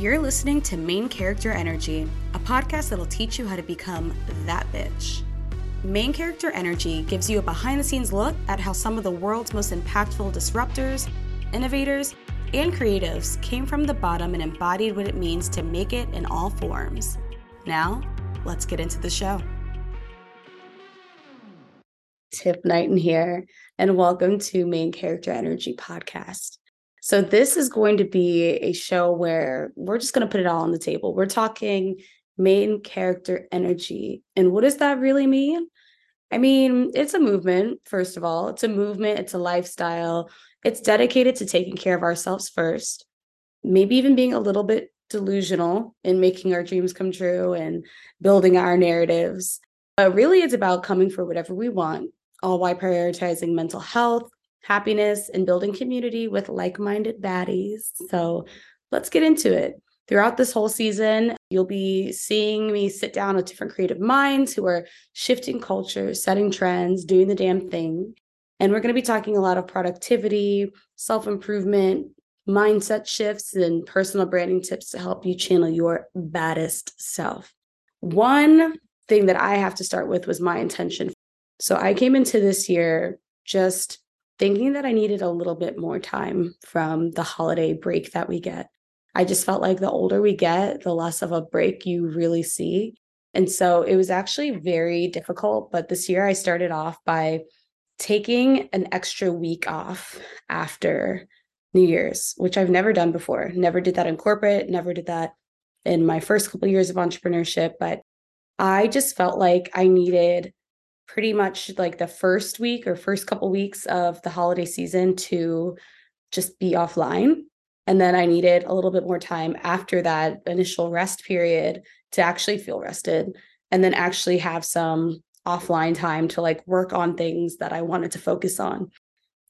You're listening to Main Character Energy, a podcast that'll teach you how to become that bitch. Main Character Energy gives you a behind the scenes look at how some of the world's most impactful disruptors, innovators, and creatives came from the bottom and embodied what it means to make it in all forms. Now, let's get into the show. Tiff Knighton here, and welcome to Main Character Energy Podcast. So, this is going to be a show where we're just going to put it all on the table. We're talking main character energy. And what does that really mean? I mean, it's a movement, first of all. It's a movement, it's a lifestyle. It's dedicated to taking care of ourselves first, maybe even being a little bit delusional in making our dreams come true and building our narratives. But really, it's about coming for whatever we want, all while prioritizing mental health, happiness, and building community with like minded baddies. So let's get into it. Throughout this whole season, you'll be seeing me sit down with different creative minds who are shifting cultures, setting trends, doing the damn thing. And we're going to be talking a lot of productivity, self improvement, mindset shifts, and personal branding tips to help you channel your baddest self. One thing that I have to start with was my intention. So I came into this year just thinking that I needed a little bit more time from the holiday break that we get. I just felt like the older we get, the less of a break you really see. And so it was actually very difficult. But this year I started off by taking an extra week off after New Year's, which I've never done before. Never did that in corporate, never did that in my first couple of years of entrepreneurship. But I just felt like I needed pretty much like the first week or first couple weeks of the holiday season to just be offline. And then i needed a little bit more time after that initial rest period to actually feel rested and then actually have some offline time to like work on things that i wanted to focus on.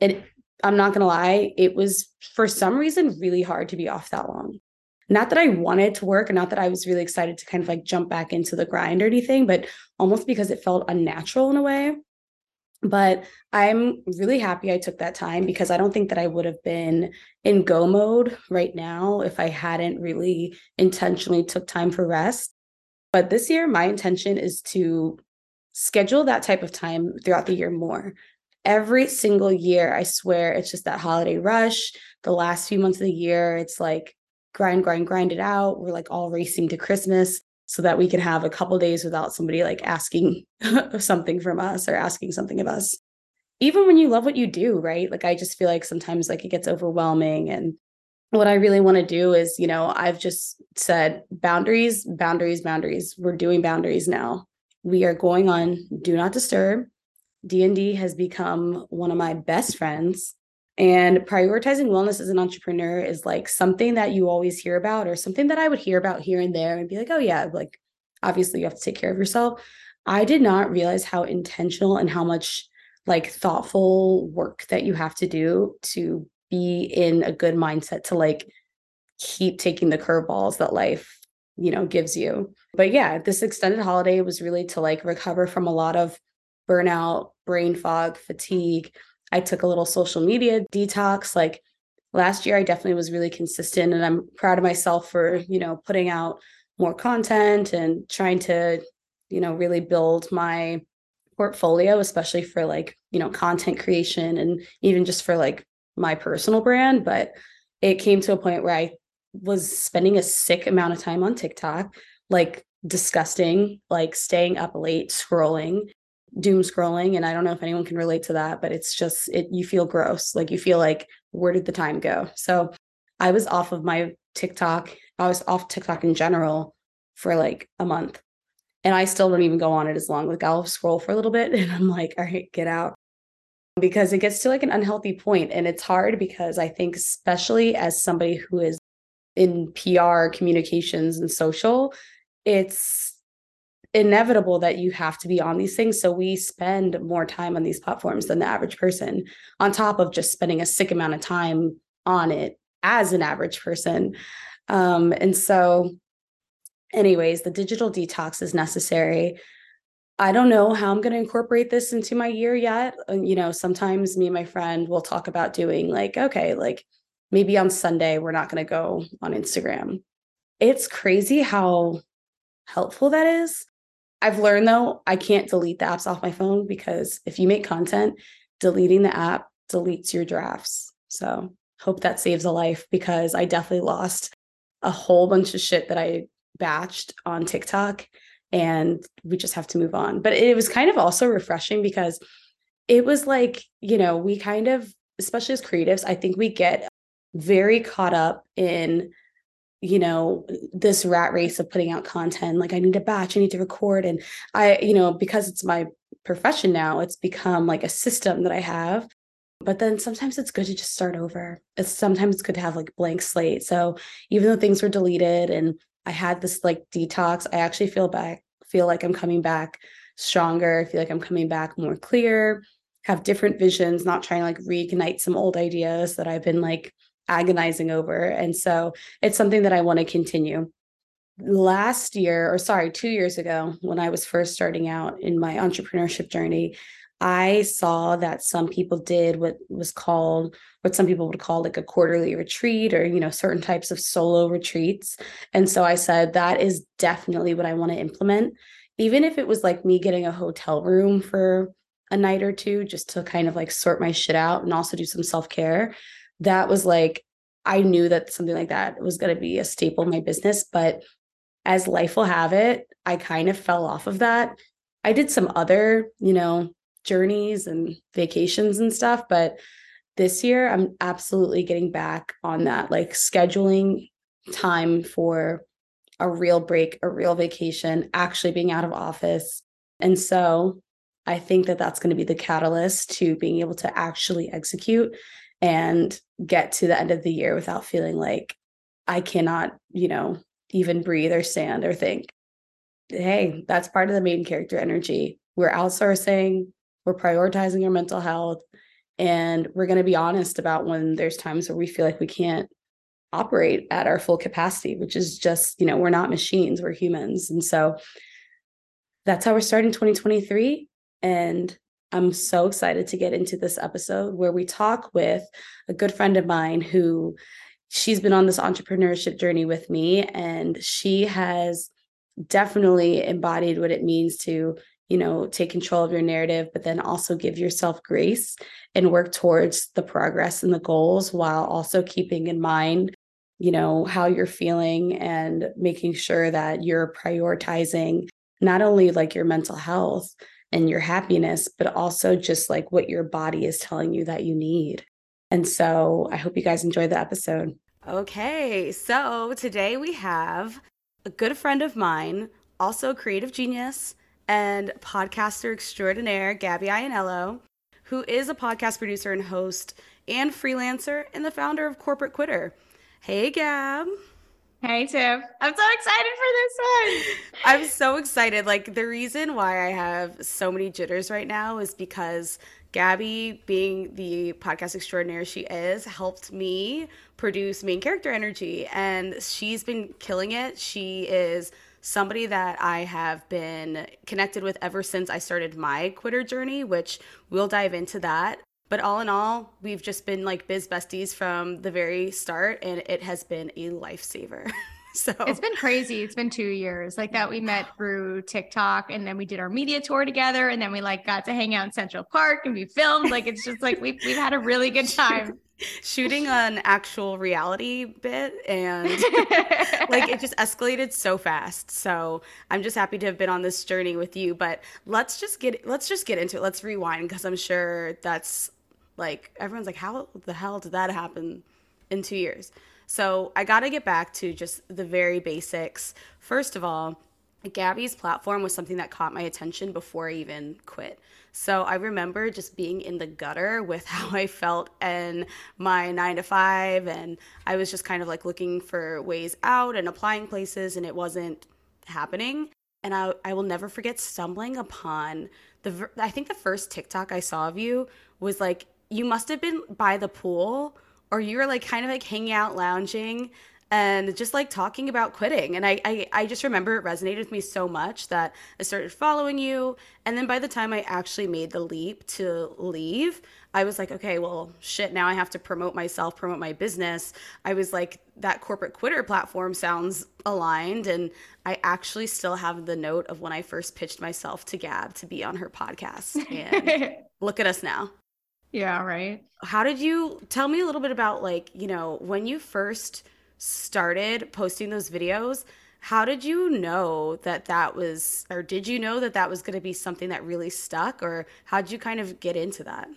And i'm not going to lie it was for some reason really hard to be off that long. Not that I wanted to work and not that I was really excited to kind of like jump back into the grind or anything, but almost because it felt unnatural in a way. But I'm really happy I took that time because I don't think that I would have been in go mode right now if I hadn't really intentionally took time for rest. But this year, my intention is to schedule that type of time throughout the year more. Every single year, I swear it's just that holiday rush. The last few months of the year, it's like grind, grind, grind it out. We're like all racing to Christmas so that we can have a couple days without somebody like asking something from us or asking something of us. Even when you love what you do, right? Like I just feel like sometimes like it gets overwhelming and what I really want to do is, you know, I've just said boundaries, boundaries, boundaries. We're doing boundaries now. We are going on do not disturb. D&D has become one of my best friends and prioritizing wellness as an entrepreneur is like something that you always hear about, or something that I would hear about here and there and be like, oh, yeah, like obviously you have to take care of yourself. I did not realize how intentional and how much like thoughtful work that you have to do to be in a good mindset to like keep taking the curveballs that life you know gives you but yeah this extended holiday was really to like recover from a lot of burnout brain fog fatigue I took a little social media detox. Like last year, I definitely was really consistent and I'm proud of myself for, you know, putting out more content and trying to, you know, really build my portfolio, especially for like, you know, content creation and even just for like my personal brand. But it came to a point where I was spending a sick amount of time on TikTok, like disgusting, like staying up late scrolling doom scrolling and i don't know if anyone can relate to that but it's just it you feel gross like you feel like where did the time go? So i was off of my tiktok i was off tiktok in general for like a month and i still don't even go on it as long like i'll scroll for a little bit and i'm like all right get out. Because it gets to like an unhealthy point and it's hard because i think especially as somebody who is in pr communications and social it's inevitable that you have to be on these things. So we spend more time on these platforms than the average person, on top of just spending a sick amount of time on it as an average person. Um, and so, anyways, the digital detox is necessary. I don't know how I'm going to incorporate this into my year yet. Uh, you know, sometimes me and my friend will talk about doing like, okay, like maybe on Sunday, we're not going to go on Instagram it's crazy how helpful that is. I've learned though, I can't delete the apps off my phone because if you make content, deleting the app deletes your drafts. So hope that saves a life because I definitely lost a whole bunch of shit that I batched on TikTok and we just have to move on. But it was kind of also refreshing because it was like, you know, we kind of, especially as creatives, I think we get very caught up in you know this rat race of putting out content like i need a batch i need to record. And i you know because it's my profession now it's become like a system that i have. But then sometimes it's good to just start over. It's sometimes it's good to have like blank slate. So even though things were deleted and i had this like detox i actually feel back feel like i'm coming back stronger i feel like i'm coming back more clear have different visions not trying to like reignite some old ideas that i've been like agonizing over. And so it's something that I want to continue. Last year, or sorry, two years ago, when I was first starting out in my entrepreneurship journey, I saw that some people did what was called what some people would call like a quarterly retreat or you know certain types of solo retreats. And so I said that is definitely what I want to implement even if it was like me getting a hotel room for a night or two just to kind of like sort my shit out and also do some self-care that was like I knew that something like that was going to be a staple in my business. But as life will have it, I kind of fell off of that. I did some other, you know, journeys and vacations and stuff. But this year, I'm absolutely getting back on that, like scheduling time for a real break, a real vacation, actually being out of office. And so I think that that's going to be the catalyst to being able to actually execute and get to the end of the year without feeling like I cannot, you know, even breathe or stand or think. Hey, that's part of the main character energy. We're outsourcing, we're prioritizing our mental health, and we're going to be honest about when there's times where we feel like we can't operate at our full capacity, which is just, you know, we're not machines, we're humans. And so that's how we're starting 2023. And I'm so excited to get into this episode where we talk with a good friend of mine who she's been on this entrepreneurship journey with me and she has definitely embodied what it means to you know take control of your narrative but then also give yourself grace and work towards the progress and the goals while also keeping in mind you know how you're feeling and making sure that you're prioritizing not only like your mental health and your happiness, but also just like what your body is telling you that you need. And so I hope you guys enjoy the episode. Okay, so today we have a good friend of mine, also creative genius and podcaster extraordinaire, Gabby Ianniello, who is a podcast producer and host and freelancer and the founder of Corporate Quitter. Hey, Gab. Hey Tiff. I'm so excited for this one. I'm so excited. Like the reason why I have so many jitters right now is because Gabby, being the podcast extraordinaire she is, helped me produce main character energy and she's been killing it. She is somebody that I have been connected with ever since I started my quitter journey, which we'll dive into that. But all in all, we've just been like biz besties from the very start, and it has been a lifesaver. so it's been crazy. It's been two years like that. We met through TikTok, and then we did our media tour together, and then we like got to hang out in Central Park and we filmed. Like it's just like we've we've had a really good time shooting an actual reality bit and like it just escalated so fast so i'm just happy to have been on this journey with you but let's just get let's just get into it let's rewind because i'm sure that's like everyone's like, how the hell did that happen in two years? So I got to get back to just the very basics. First of all, Gabby's platform was something that caught my attention before I even quit. So I remember just being in the gutter with how I felt and my nine to five. And I was just kind of like looking for ways out and applying places, and it wasn't happening. And I, I will never forget stumbling upon the, I think the first TikTok I saw of you was like you must have been by the pool or you were like kind of like hanging out lounging and just like talking about quitting. And I, I, I just remember it resonated with me so much that I started following you. And then by the time I actually made the leap to leave, I was like, okay, well, shit, now I have to promote myself, promote my business. I was like, that corporate quitter platform sounds aligned. And I actually still have the note of when I first pitched myself to Gab to be on her podcast. And look at us now. Yeah, right. How did you tell me a little bit about like, you know, when you first started posting those videos? How did you know that that was, or did you know that that was going to be something that really stuck, or how did you kind of get into that?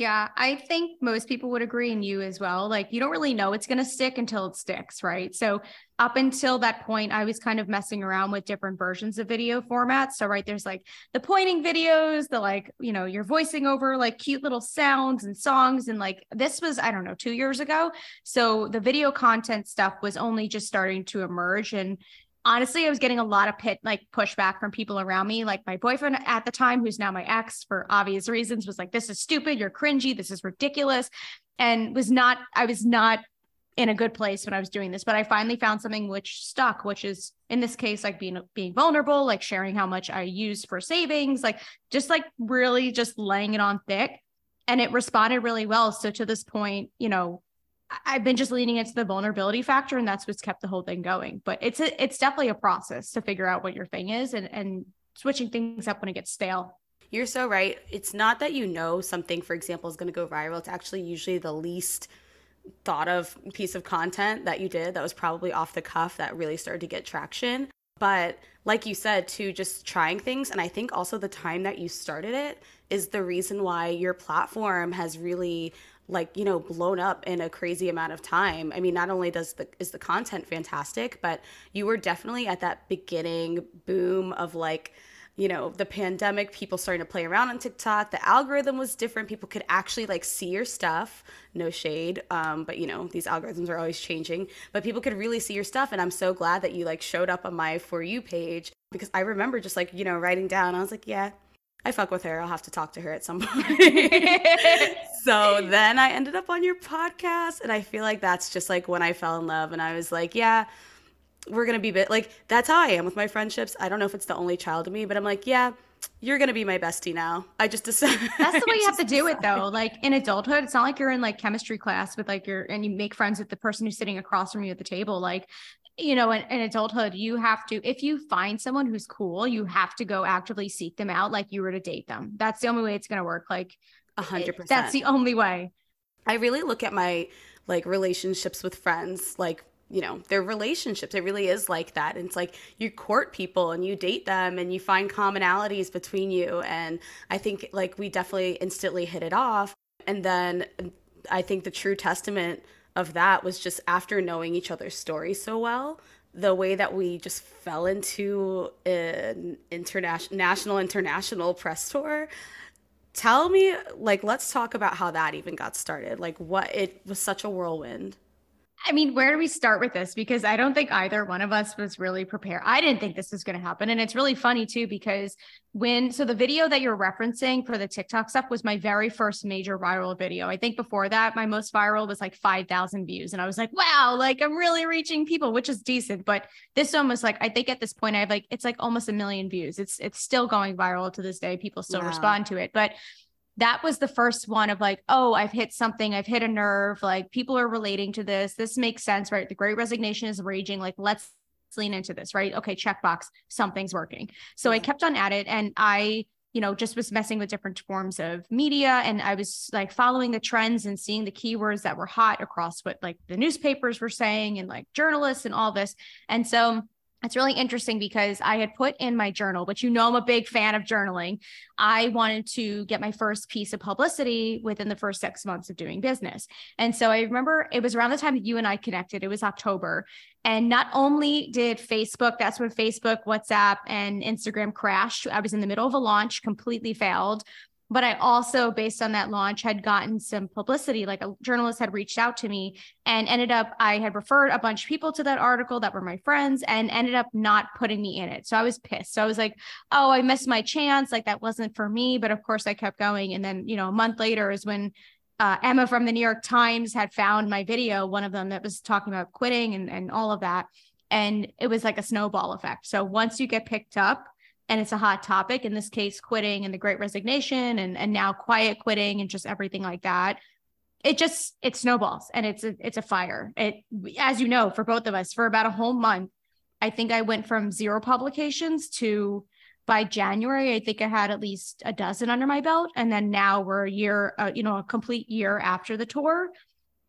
Yeah, I think most people would agree, and you as well. Like, you don't really know it's going to stick until it sticks, right? So, up until that point, I was kind of messing around with different versions of video formats. So, right, there's like the pointing videos, the like, you know, you're voicing over like cute little sounds and songs. And like, this was, I don't know, two years ago. So, the video content stuff was only just starting to emerge. And honestly, I was getting a lot of pit like pushback from people around me. Like my boyfriend at the time, who's now my ex for obvious reasons, was like, This is stupid, you're cringy, this is ridiculous. And was not, I was not in a good place when I was doing this. But I finally found something which stuck, which is in this case, like being being vulnerable, like sharing how much I use for savings, like just like really just laying it on thick. And it responded really well. So to this point, you know, I've been just leaning into the vulnerability factor, and that's what's kept the whole thing going. But it's a, it's definitely a process to figure out what your thing is, and and switching things up when it gets stale. You're so right. It's not that you know something, for example, is going to go viral. It's actually usually the least thought of piece of content that you did that was probably off the cuff that really started to get traction. But like you said, to just trying things. And I think also the time that you started it is the reason why your platform has really like you know blown up in a crazy amount of time. I mean not only does the is the content fantastic but you were definitely at that beginning boom of like you know the pandemic people starting to play around on tiktok the algorithm was different people could actually like see your stuff. No shade um, but you know these algorithms are always changing but people could really see your stuff and i'm so glad that you like showed up on my for you page because i remember just like you know writing down i was like yeah I fuck with her. I'll have to talk to her at some point. so then I ended up on your podcast, and I feel like that's just like when I fell in love, and I was like, yeah, we're gonna be bit like that's how I am with my friendships. I don't know if it's the only child of me, but I'm like, yeah, you're gonna be my bestie now. I just decided. That's the way you have to do it though. Like in adulthood, it's not like you're in like chemistry class with like your and you make friends with the person who's sitting across from you at the table. Like you know, in, in, adulthood, you have to, if you find someone who's cool, you have to go actively seek them out like you were to date them. That's the only way it's going to work. Like, a hundred percent. That's the only way. I really look at my like relationships with friends, like, you know, their relationships. It really is like that. And it's like you court people and you date them and you find commonalities between you. And I think like we definitely instantly hit it off. And then I think the true testament of that was just after knowing each other's stories so well the way that we just fell into an international national international press tour. Tell me like let's talk about how that even got started. Like what it was such a whirlwind I mean, where do we start with this? Because I don't think either one of us was really prepared. I didn't think this was going to happen. And it's really funny too, because when, so the video that you're referencing for the TikTok stuff was my very first major viral video. I think before that, my most viral was like 5,000 views. And I was like, wow, like I'm really reaching people, which is decent. But this one was like, I think at this point, I have like, it's like almost a million views. It's, it's still going viral to this day. People still wow. respond to it. But that was the first one of like, oh, I've hit something, I've hit a nerve, like people are relating to this. This makes sense, right? The great resignation is raging. Like, let's lean into this, right? Okay, checkbox, something's working. So I kept on at it and I, you know, just was messing with different forms of media and I was like following the trends and seeing the keywords that were hot across what like the newspapers were saying and like journalists and all this. And so it's really interesting because I had put in my journal, which you know I'm a big fan of journaling. I wanted to get my first piece of publicity within the first six months of doing business. And so I remember it was around the time that you and I connected, it was October. And not only did Facebook, that's when Facebook, WhatsApp, and Instagram crashed. I was in the middle of a launch, completely failed. But I also, based on that launch, had gotten some publicity. Like a journalist had reached out to me and ended up, I had referred a bunch of people to that article that were my friends and ended up not putting me in it. So I was pissed. So I was like, oh, I missed my chance. Like that wasn't for me. But of course, I kept going. And then, you know, a month later is when uh, Emma from the New York Times had found my video, one of them that was talking about quitting and, and all of that. And it was like a snowball effect. So once you get picked up and it's a hot topic, in this case, quitting and the great resignation and, and now quiet quitting and just everything like that, it just it snowballs and it's a it's a fire. It as you know, for both of us, for about a whole month, I think I went from zero publications to by January, I think I had at least a dozen under my belt. And then now we're a year, uh, you know, a complete year after the tour.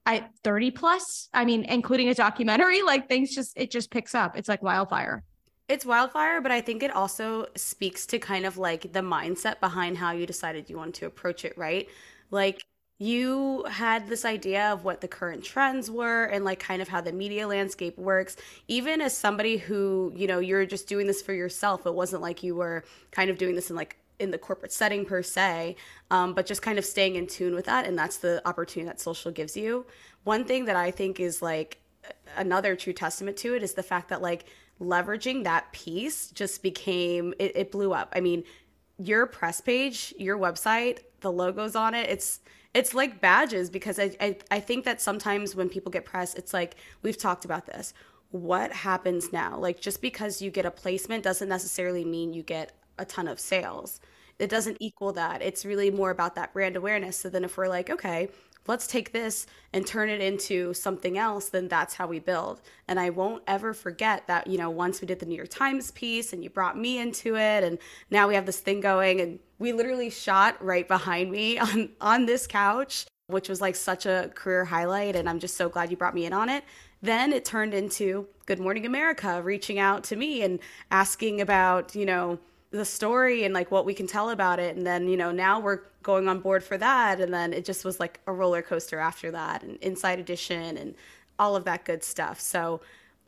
I 30 plus, I mean, including a documentary, like things just, it just picks up. It's like wildfire. It's wildfire, but I think it also speaks to kind of like the mindset behind how you decided you wanted to approach it, right? Like you had this idea of what the current trends were and like kind of how the media landscape works even as somebody who you know you're just doing this for yourself it wasn't like you were kind of doing this in like in the corporate setting per se um, but just kind of staying in tune with that and that's the opportunity that social gives you one thing that i think is like another true testament to it is the fact that like leveraging that piece just became it, it blew up i mean your press page your website the logos on it it's it's like badges because I, I, I think that sometimes when people get press, it's like we've talked about this. What happens now? Like just because you get a placement doesn't necessarily mean you get a ton of sales. It doesn't equal that. It's really more about that brand awareness. So then if we're like, okay, let's take this and turn it into something else then that's how we build. And i won't ever forget that you know once we did the new york times piece and you brought me into it and now we have this thing going and we literally shot right behind me on on this couch which was like such a career highlight and i'm just so glad you brought me in on it. Then it turned into good morning america reaching out to me and asking about you know the story and like what we can tell about it and then you know now we're going on board for that and then it just was like a roller coaster after that and inside edition and all of that good stuff so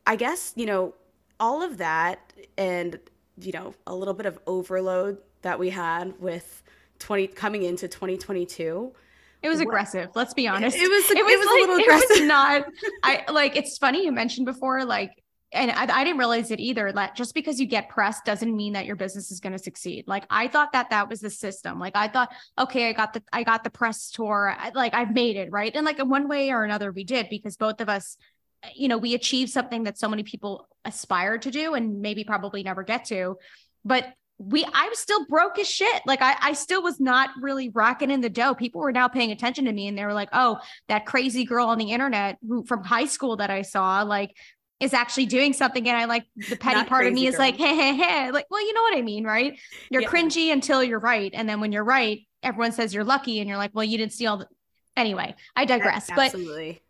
i guess you know all of that and you know a little bit of overload that we had with 20 coming into 2022 it was aggressive. Let's be honest. It was. It was, it was a little aggressive. It was not. I like. It's funny you mentioned before, like and I, I, didn't realize it either that just because you get press doesn't mean that your business is going to succeed. Like i thought that that was the system. Like i thought okay i got the i got the press tour I, like i've made it right? And like in one way or another we did because both of us you know we achieved something that so many people aspire to do and maybe probably never get to. But we i was still broke as shit. Like I, I still was not really rocking in the dough. People were now paying attention to me and they were like oh that crazy girl on the internet who, from high school that i saw like is actually doing something and I like the petty Not part of me is like hey hey hey like well you know what I mean right you're yeah. cringy until you're right and then when you're right everyone says you're lucky and you're like well you didn't see all the anyway I digress Absolutely.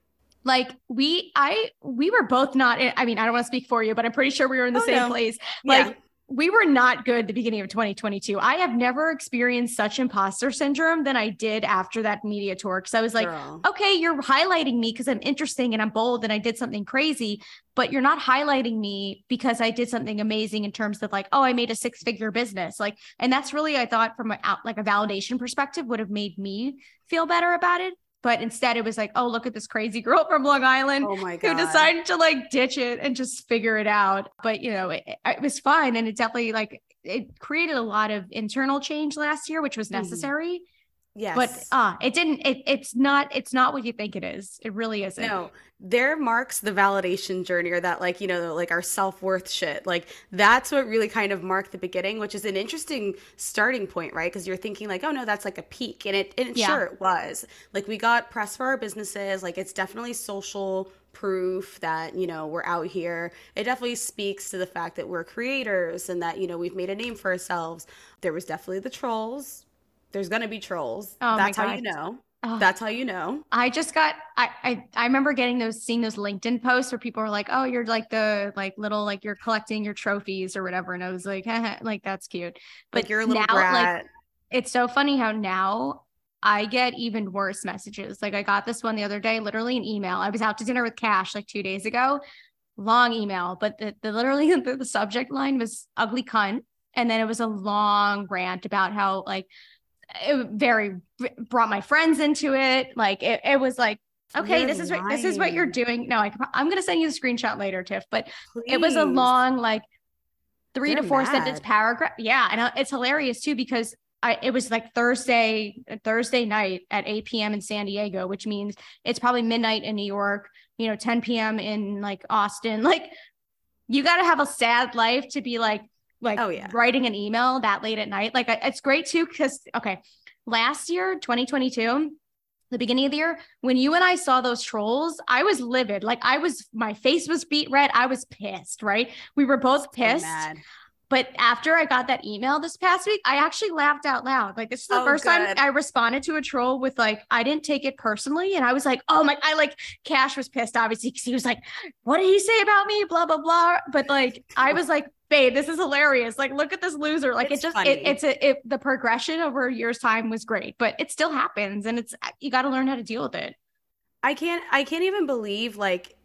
but like we I we were both not I mean I don't want to speak for you but I'm pretty sure we were in the oh, same no. place like yeah we were not good the beginning of 2022. I have never experienced such imposter syndrome than I did after that media tour. Cause I was like, Girl. okay, you're highlighting me because I'm interesting and I'm bold and I did something crazy, but you're not highlighting me because I did something amazing in terms of like, oh, I made a six figure business. Like, and that's really, I thought from a, like a validation perspective would have made me feel better about it. But instead, it was like, oh, look at this crazy girl from Long Island oh who decided to like ditch it and just figure it out. But, you know, it, it was fun. And it definitely like, it created a lot of internal change last year, which was mm-hmm. necessary. Mm. Yes. But uh, it didn't it it's not it's not what you think it is. It really isn't. No. There marks the validation journey or that like, you know, like our self-worth shit. Like that's what really kind of marked the beginning, which is an interesting starting point, right? Because you're thinking like, oh no, that's like a peak. And it and yeah. sure it was. Like we got press for our businesses, like it's definitely social proof that you know we're out here it definitely speaks to the fact that we're creators and that you know we've made a name for ourselves there was definitely the trolls there's gonna be trolls. Oh That's how you know. Oh. That's how you know. I just got I, I I remember getting those seeing those LinkedIn posts where people were like, "Oh, you're like the like little like you're collecting your trophies or whatever," and I was like, eh, eh, "like that's cute." But like you're a little now, brat. like it's so funny how now I get even worse messages. Like I got this one the other day, literally an email. I was out to dinner with Cash like two days ago, long email, but the, the literally the, the subject line was ugly cunt, and then it was a long rant about how like it very brought my friends into it. Like it, it was like, okay, you're this is what this is what you're doing. No, I, I'm gonna send you the screenshot later, Tiff. But Please. it was a long, like 3 you're to four mad. sentence paragraph. Yeah, and uh, it's hilarious too because I, it was like Thursday, Thursday night at 8 p.m. in San Diego, which means it's probably midnight in New York, you know, 10 p.m. in like Austin. Like you got to have a sad life to be like, like oh, yeah. writing an email that late at night. Like it's great too. Cause okay, last year, 2022, the beginning of the year, when you and I saw those trolls, I was livid. Like I was, my face was beat red. I was pissed, right? We were both pissed. So but after I got that email this past week, I actually laughed out loud. Like this is the oh, first good. time I responded to a troll with like I didn't take it personally, and I was like, oh my, I like Cash was pissed obviously because he was like, what did he say about me? Blah blah blah. But like I was like, babe, this is hilarious. Like look at this loser. Like it's it just it, it's a it, the progression over a year's time was great, but it still happens, and it's you got to learn how to deal with it. I can't I can't even believe like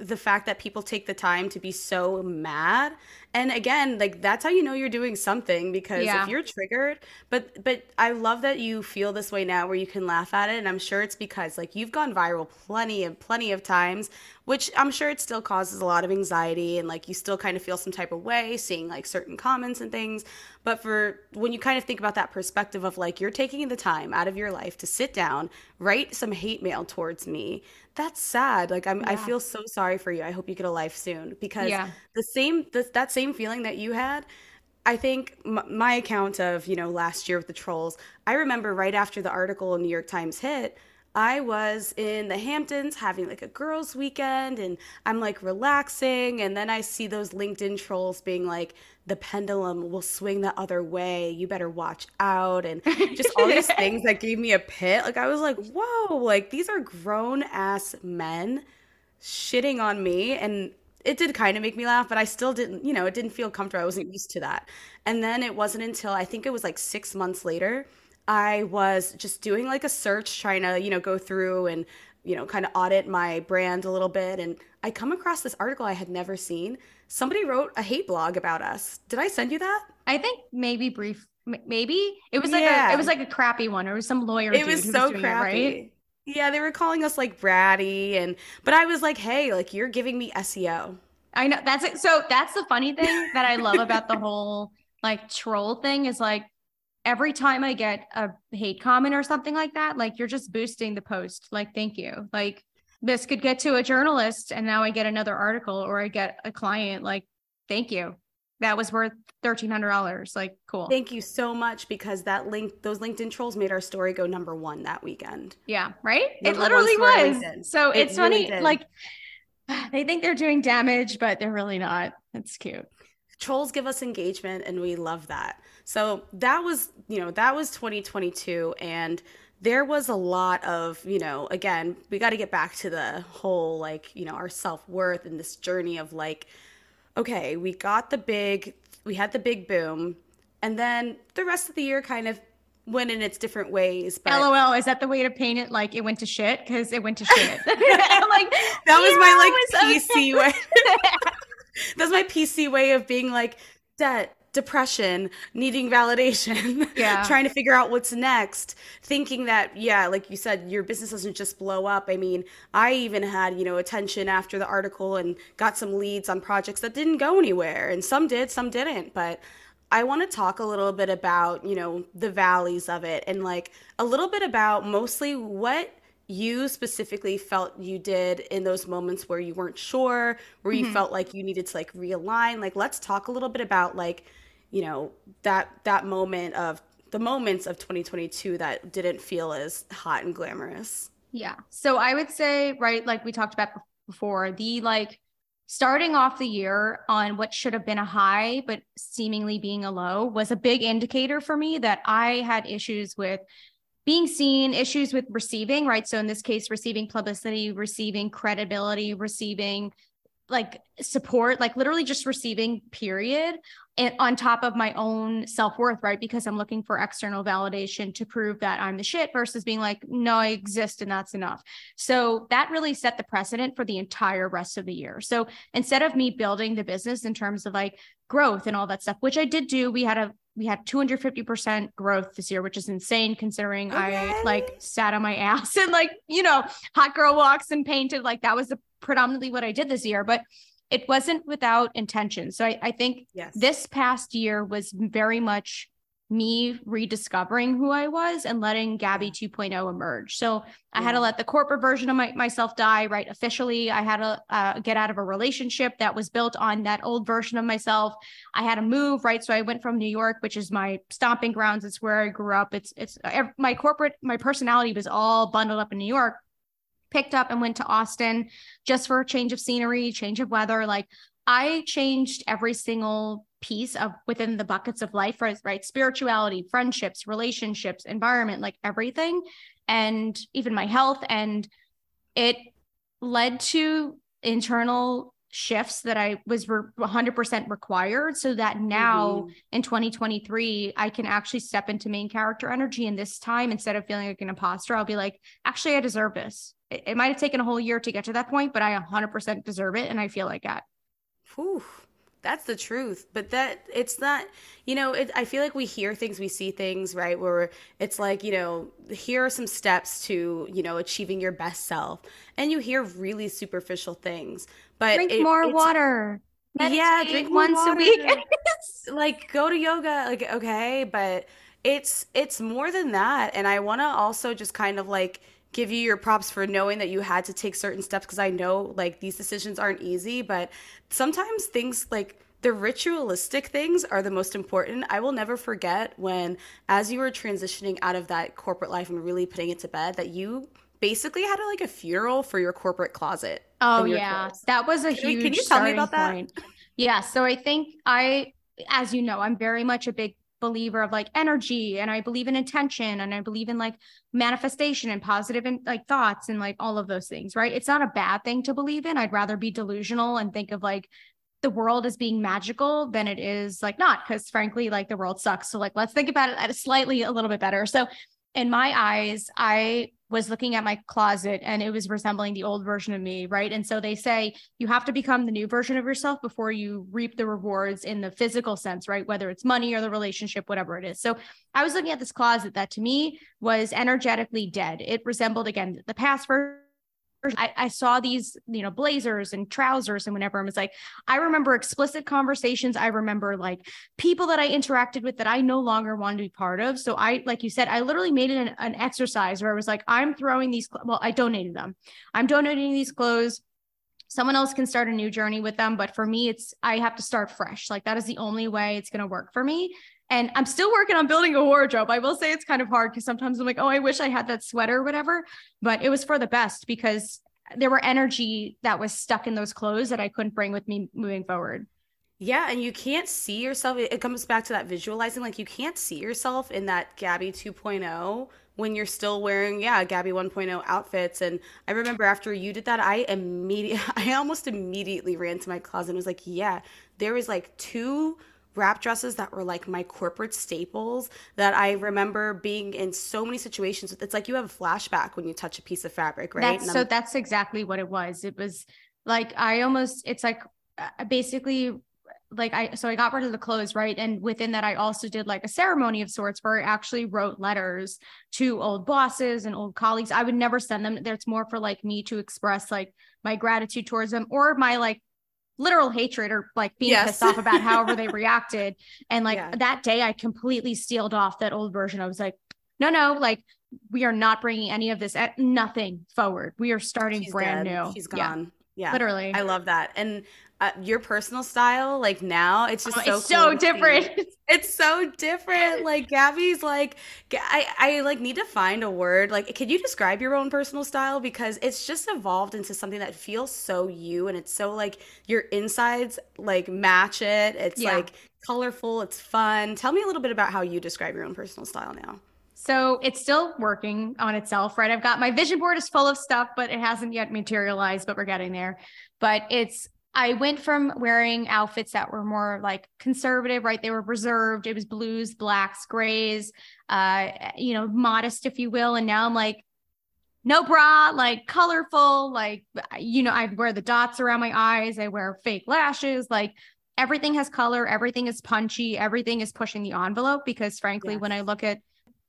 the fact that people take the time to be so mad and again like that's how you know you're doing something because yeah. if you're triggered but but i love that you feel this way now where you can laugh at it and i'm sure it's because like you've gone viral plenty and plenty of times which i'm sure it still causes a lot of anxiety and like you still kind of feel some type of way seeing like certain comments and things but for when you kind of think about that perspective of like you're taking the time out of your life to sit down write some hate mail towards me that's sad like i'm yeah. i feel so sorry for you i hope you get a life soon because yeah. the same the, that same feeling that you had I think m- my account of, you know, last year with the trolls, I remember right after the article in New York Times hit, I was in the Hamptons having like a girls' weekend and I'm like relaxing. And then I see those LinkedIn trolls being like, the pendulum will swing the other way. You better watch out. And just all these things that gave me a pit. Like, I was like, whoa, like these are grown ass men shitting on me. And it did kind of make me laugh, but I still didn't, you know, it didn't feel comfortable. I wasn't used to that. And then it wasn't until I think it was like six months later, I was just doing like a search, trying to, you know, go through and, you know, kind of audit my brand a little bit. And I come across this article I had never seen. Somebody wrote a hate blog about us. Did I send you that? I think maybe brief, maybe it was like yeah. a, it was like a crappy one. Or it was some lawyer. It was so was crappy. It, right? Yeah, they were calling us like bratty and but I was like, "Hey, like you're giving me SEO." I know that's it. So that's the funny thing that I love about the whole like troll thing is like every time I get a hate comment or something like that, like you're just boosting the post. Like, thank you. Like this could get to a journalist and now I get another article or I get a client. Like, thank you that was worth $1300 like cool. Thank you so much because that link those linkedin trolls made our story go number one that weekend. Yeah right? Number it literally was. So it it's really funny did. like they think they're doing damage but they're really not. It's cute. Trolls give us engagement and we love that. So that was you know that was 2022 and there was a lot of you know again we got to get back to the whole like you know our self-worth and this journey of like okay, we got the big, we had the big boom, and then the rest of the year kind of went in its different ways. But LOL, is that the way to paint it? Like it went to shit because it went to shit. like that was my like PC way. That's my PC way of being like debt depression, needing validation, yeah. trying to figure out what's next, thinking that, yeah, like you said, your business doesn't just blow up. I mean, I even had, you know, attention after the article and got some leads on projects that didn't go anywhere. And some did, some didn't. But I want to talk a little bit about, you know, the valleys of it and like a little bit about mostly what you specifically felt you did in those moments where you weren't sure, where you mm-hmm. felt like you needed to like realign. Like let's talk a little bit about like, you know, that that moment of the moments of 2022 that didn't feel as hot and glamorous. Yeah. So I would say, right, like we talked about before, the like starting off the year on what should have been a high, but seemingly being a low was a big indicator for me that I had issues with being seen, issues with receiving, right? So in this case, receiving publicity, receiving credibility, receiving like support, like literally just receiving, period, and on top of my own self worth, right? Because I'm looking for external validation to prove that I'm the shit versus being like, no, I exist and that's enough. So that really set the precedent for the entire rest of the year. So instead of me building the business in terms of like growth and all that stuff, which I did do, we had a we had 250% growth this year, which is insane considering okay. I like sat on my ass and like, you know, hot girl walks and painted. Like that was the, predominantly what I did this year, but it wasn't without intention. So I, I think yes. this past year was very much me rediscovering who I was and letting Gabby 2.0 emerge. So I had to let the corporate version of my, myself die, right? Officially, I had to uh, get out of a relationship that was built on that old version of myself. I had to move, right? So I went from New York, which is my stomping grounds. It's where I grew up. It's it's my corporate, my personality was all bundled up in New York. Picked up and went to Austin just for a change of scenery, change of weather. Like I changed every single piece of within the buckets of life, right? right? Spirituality, friendships, relationships, environment, like everything, and even my health. And it led to internal shifts that I was re- 100% required so that now mm-hmm. in 2023 I can actually step into main character energy and this time instead of feeling like an imposter I'll be like actually I deserve this. It, it might have taken a whole year to get to that point but I 100% deserve it and I feel like that. Whew. That's the truth. But that it's not, you know, it, I feel like we hear things, we see things, right? Where it's like, you know, here are some steps to, you know, achieving your best self. And you hear really superficial things. But drink it, more water. Yeah, drink once water. a week. like go to yoga. Like, okay. But it's it's more than that. And I wanna also just kind of like give you your props for knowing that you had to take certain steps because I know like these decisions aren't easy, but sometimes things like the ritualistic things are the most important. I will never forget when, as you were transitioning out of that corporate life and really putting it to bed, that you basically had a, like a funeral for your corporate closet. Oh yeah, clothes. that was a can huge. can you tell me about point. that? Yeah, so I think I, as you know, I'm very much a big believer of like energy and I believe in intention and I believe in like manifestation and positive and like thoughts and like all of those things, right? It's not a bad thing to believe in. I'd rather be delusional and think of like the world as being magical than it is like not because frankly like the world sucks. So like let's think about it at a slightly a little bit better. So in my eyes, I was looking at my closet and it was resembling the old version of me, right? And so they say you have to become the new version of yourself before you reap the rewards in the physical sense, right? Whether it's money or the relationship, whatever it is. So I was looking at this closet that to me was energetically dead. It resembled, again, the past version I, I, saw these, you know, blazers and trousers and whenever I was like, I remember explicit conversations. I remember like people that I interacted with that I no longer wanted to be part of. So I, like you said, I literally made it an, an exercise where I was like, I'm throwing these, well, I donated them. I'm donating these clothes. Someone else can start a new journey with them. But for me, it's, I have to start fresh. Like that is the only way it's going to work for me. And I'm still working on building a wardrobe. I will say it's kind of hard because sometimes I'm like, oh, I wish I had that sweater or whatever. But it was for the best because there were energy that was stuck in those clothes that I couldn't bring with me moving forward. Yeah, and you can't see yourself. It comes back to that visualizing. Like you can't see yourself in that Gabby 2.0 when you're still wearing, yeah, Gabby 1.0 outfits. And I remember after you did that, I immediately, I almost immediately ran to my closet and was like, yeah, there was like two wrap dresses that were like my corporate staples that I remember being in so many situations. It's like you have a flashback when you touch a piece of fabric, right? That's, so that's exactly what it was. It was like I almost, it's like uh, basically like I so I got rid of the clothes, right? And within that, I also did like a ceremony of sorts where I actually wrote letters to old bosses and old colleagues. I would never send them. It's more for like me to express like my gratitude towards them or my like literal hatred or like being yes. pissed off about however they reacted. And like yeah. that day, I completely sealed off that old version. I was like, no, no, like we are not bringing any of this, at nothing forward. We are starting She's brand dead. new. She's gone. Yeah. yeah. Literally. I love that. And uh, your personal style like now it's just oh, so it's so different. It's so different. Like gabby's like I, I like need to find a word. Like can you describe your own personal style? Because it's just evolved into something that feels so you and it's so like your insides like match it. It's yeah. like colorful. It's fun. Tell me a little bit about how you describe your own personal style now. So it's still working on itself, right? I've got my vision board is full of stuff, but it hasn't yet materialized, but we're getting there. But it's I went from wearing outfits that were more like conservative, right? They were reserved. It was blues, blacks, grays, uh, you know, modest, if you will. And now I'm like, no bra, like colorful, like, you know, I wear the dots around my eyes. I wear fake lashes. Like everything has color, everything is punchy, everything is pushing the envelope. Because frankly, yes. when I look at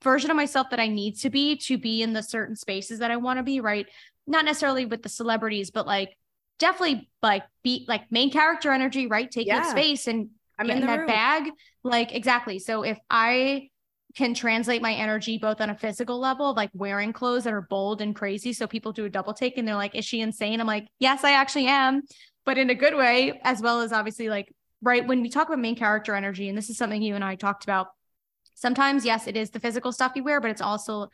version of myself that I need to be to be in the certain spaces that I want to be, right? Not necessarily with the celebrities, but like definitely like be like main character energy, right? Taking yeah. space and I'm get in, in that room. bag. Like exactly. So if I can translate my energy both on a physical level, like wearing clothes that are bold and crazy. So people do a double take and they're like, is she insane? I'm like, yes, I actually am, but in a good way, as well as obviously like, right. When we talk about main character energy, and this is something you and I talked about, sometimes, yes, it is the physical stuff you wear, but it's also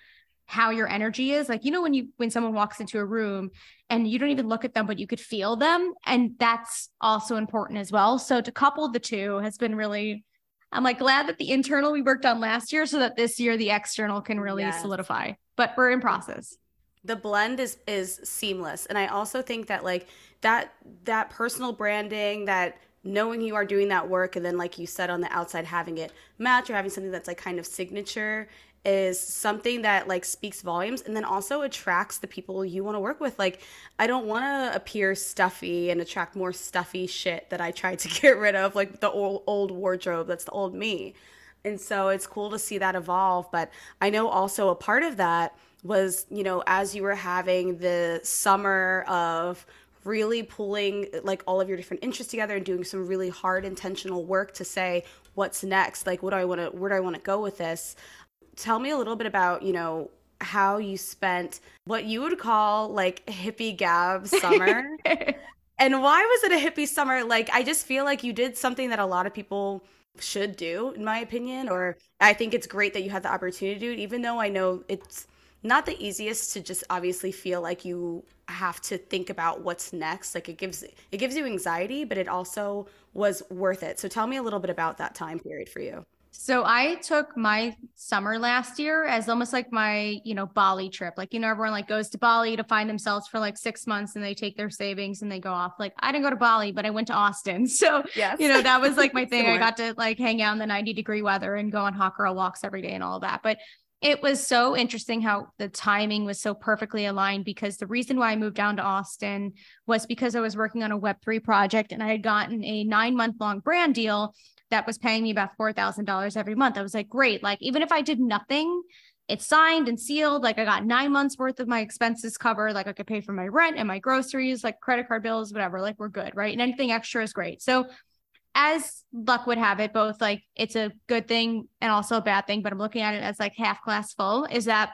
how your energy is. Like you know when you when someone walks into a room and you don't even look at them but you could feel them and that's also important as well. So to couple the two has been really i'm like glad that the internal we worked on last year so that this year the external can really yes. solidify but we're in process. The blend is is seamless. And i also think that like that that personal branding that knowing you are doing that work and then like you said on the outside having it match or having something that's like kind of signature is something that like speaks volumes and then also attracts the people you want to work with. Like i don't want to appear stuffy and attract more stuffy shit that i tried to get rid of like the old, old wardrobe that's the old me. And so it's cool to see that evolve but i know also a part of that was you know as you were having the summer of really pulling like all of your different interests together and doing some really hard intentional work to say what's next? Like what do i want to where do i want to go with this tell me a little bit about, you know, how you spent what you would call like hippie gab summer. and why was it a hippie summer? Like, I just feel like you did something that a lot of people should do, in my opinion. Or I think it's great that you had the opportunity to do it, even though I know it's not the easiest to just obviously feel like you have to think about what's next like it gives it gives you anxiety but it also was worth it so tell me a little bit about that time period for you so I took my summer last year as almost like my, you know, Bali trip. Like, you know, everyone like goes to Bali to find themselves for like six months and they take their savings and they go off. Like I didn't go to Bali, but I went to Austin. So, yes. you know, that was like my thing. I got to like hang out in the 90 degree weather and go on hot girl walks every day and all that. But it was so interesting how the timing was so perfectly aligned because the reason why I moved down to Austin was because I was working on a Web3 project and I had gotten a nine month long brand deal that was paying me about $4,000 every month. I was like, great. Like, even if I did nothing, it's signed and sealed. Like, I got nine months worth of my expenses covered. Like, I could pay for my rent and my groceries, like credit card bills, whatever. Like, we're good. Right. And anything extra is great. So, as luck would have it, both like it's a good thing and also a bad thing, but I'm looking at it as like half class full is that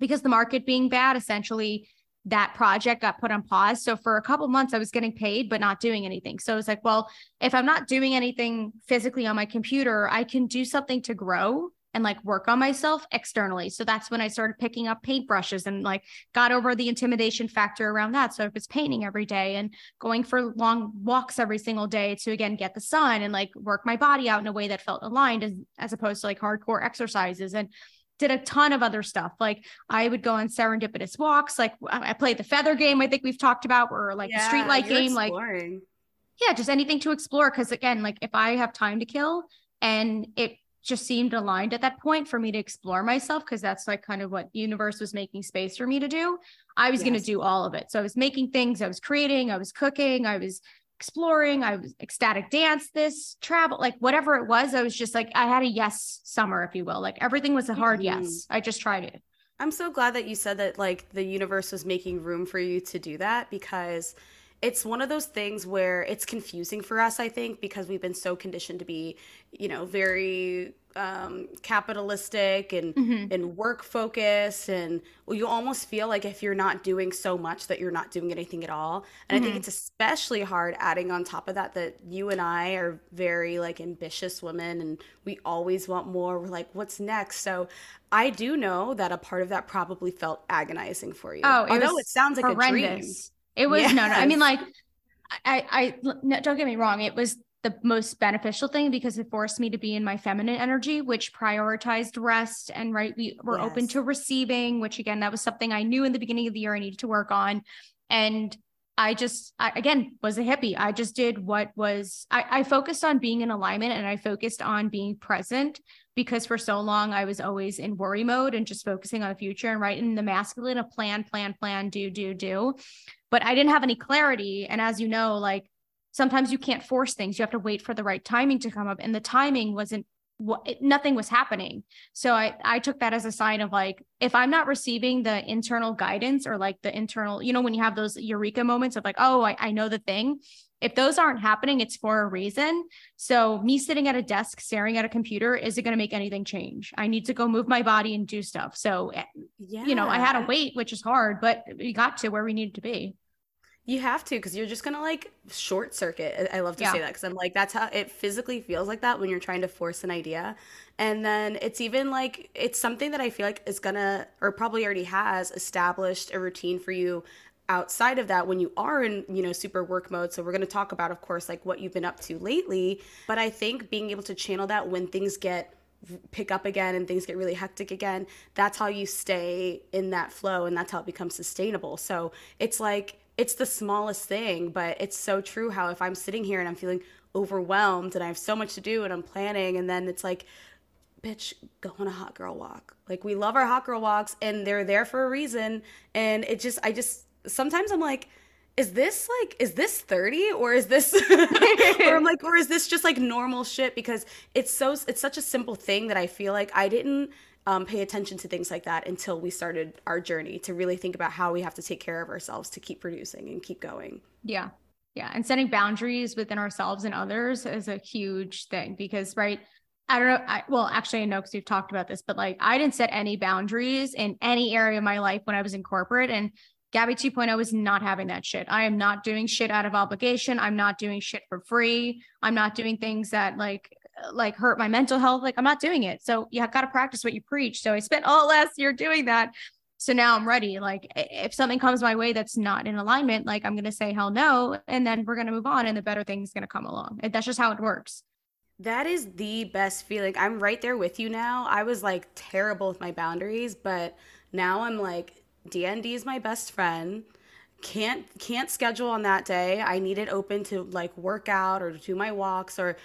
because the market being bad, essentially that project got put on pause. So for a couple months, I was getting paid, but not doing anything. So I was like, well, if I'm not doing anything physically on my computer, I can do something to grow and like work on myself externally. So that's when I started picking up paintbrushes and like got over the intimidation factor around that. So I was painting every day and going for long walks every single day to again get the sun and like work my body out in a way that felt aligned as, as opposed to like hardcore exercises. And did a ton of other stuff. Like I would go on serendipitous walks. Like I played the feather game. I think we've talked about, or like yeah, the streetlight game. Exploring. Like yeah, just anything to explore. Because again, like if I have time to kill, and it just seemed aligned at that point for me to explore myself because that's like kind of what universe was making space for me to do i was yes. going to do all of it so i was making things i was creating i was cooking i was exploring. I was ecstatic dance, this travel, like whatever it was. I was just like, I had a yes summer, if you will. Like everything was a hard mm-hmm. yes. I just tried it. I'm so glad that you said that like the universe was making room for you to do that because it's one of those things where it's confusing for us, I think, because we've been so conditioned to be, you know, very um, capitalistic and mm-hmm. and work focused, and well, you almost feel like if you're not doing so much that you're not doing anything at all. And mm-hmm. I think mm-hmm. it's especially hard adding on top of that that you and I are very like ambitious women, and we always want more. We're like, what's next? So I do know that a part of that probably felt agonizing for you. Oh, it although it sounds like horrendous. a dream. It was yes. no, no. I mean, like, I, I, no, don't get me wrong. It was the most beneficial thing because it forced me to be in my feminine energy, which prioritized rest and right. We were yes. open to receiving, which again, that was something I knew in the beginning of the year I needed to work on. And I just, I, again, was a hippie. I just did what was, I, I focused on being in alignment and I focused on being present because for so long I was always in worry mode and just focusing on the future and right in the masculine of plan, plan, plan, do, do, do but I didn't have any clarity. And as you know, like sometimes you can't force things. You have to wait for the right timing to come up. And the timing wasn't what nothing was happening. So I I took that as a sign of like if I'm not receiving the internal guidance or like the internal, you know, when you have those eureka moments of like, oh, I, I know the thing, if those aren't happening, it's for a reason. So, me sitting at a desk staring at a computer isn't going to make anything change. I need to go move my body and do stuff. So, yeah. you know, I had to wait, which is hard, but we got to where we needed to be. You have to because you're just gonna like short circuit. I love to yeah. say that because I'm like that's how it physically feels like that when you're trying to force an idea, and then it's even like it's something that I feel like is gonna or probably already has established a routine for you outside of that when you are in you know super work mode so we're going to talk about of course like what you've been up to lately but i think being able to channel that when things get pick up again and things get really hectic again that's how you stay in that flow and that's how it becomes sustainable so it's like it's the smallest thing but it's so true how if i'm sitting here and i'm feeling overwhelmed and i have so much to do and i'm planning and then it's like bitch, go on a hot girl walk. Like we love our hot girl walks and they're there for a reason. And it just, I just sometimes I'm like, is this like is this 30 or is this or I'm like or is this just like normal shit because it's so it's such a simple thing that I feel like I didn't um, pay attention to things like that until we started our journey to really think about how we have to take care of ourselves to keep producing and keep going. Yeah. Yeah. And setting boundaries within ourselves and others is a huge thing because, right, I don't know. I, well, actually, I know because we've talked about this, but like I didn't set any boundaries in any area of my life when I was in corporate. And Gabby 2.0 is not having that shit. I am not doing shit out of obligation. I'm not doing shit for free. I'm not doing things that like like hurt my mental health. Like I'm not doing it. So you have got to practice what you preach. So I spent all last year doing that. So now I'm ready. Like if something comes my way that's not in alignment, like I'm going to say hell no, and then we're going to move on, and the better thing's going to come along. That's just how it works. That is the best feeling. I'm right there with you now. I was like terrible with my boundaries, but now I'm like DND is my best friend. Can't can't schedule on that day. I need it open to like work out or do my walks or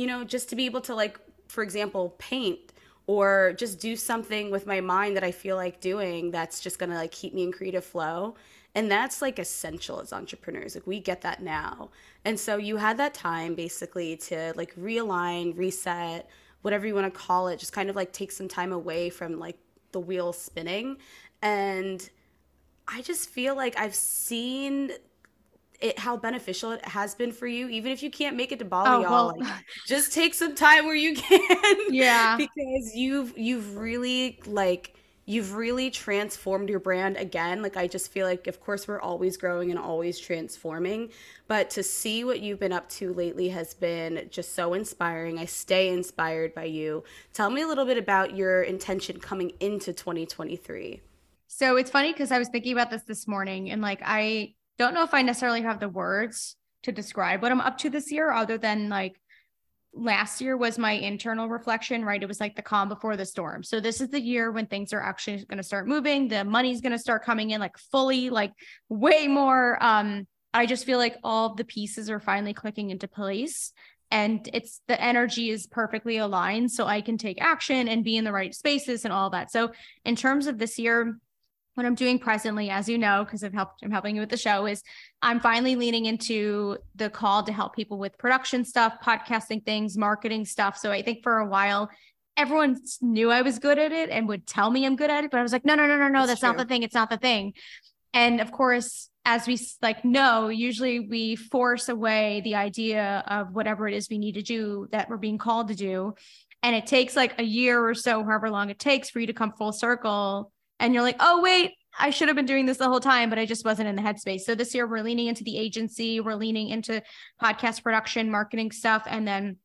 you know, just to be able to like for example, paint or just do something with my mind that I feel like doing that's just to like keep me in creative flow. And that's like essential as entrepreneurs. Like we get that now. And so you had that time basically to like realign, reset, whatever you want to call it, just kind of like take some time away from like the wheel spinning and I just feel like I've seen it how beneficial it has been for you even if you can't make it to Bali oh, well, like, just take some time where you can. Yeah. Because you've you've really like you've really transformed your brand again. Like I just feel like of course we're always growing and always transforming but to see what you've been up to lately has been just so inspiring. I stay inspired by you. Tell me a little bit about your intention coming into 2023 so it's funny because I was thinking about this this morning and like I don't know if I necessarily have the words to describe what I'm up to this year other than like last year was my internal reflection, right? It was like the calm before the storm. So this is the year when things are actually going to start moving, the money's going to start coming in like fully, like way more um I just feel like all the pieces are finally clicking into place and it's the energy is perfectly aligned so I can take action and be in the right spaces and all that. So in terms of this year, what I'm doing presently, as you know, because I've helped, I'm helping you with the show, is I'm finally leaning into the call to help people with production stuff, podcasting things, marketing stuff. So I think for a while, everyone knew I was good at it and would tell me I'm good at it, but I was like, no, no, no, no, no, that's, that's not the thing. It's not the thing. And of course, as we like know, usually we force away the idea of whatever it is we need to do that we're being called to do. And it takes like a year or so, however long it takes for you to come full circle and you're like, oh, wait, I should have been doing this the whole time, but I just wasn't in the headspace. So this year we're leaning into the agency, we're leaning into podcast production, marketing stuff, and then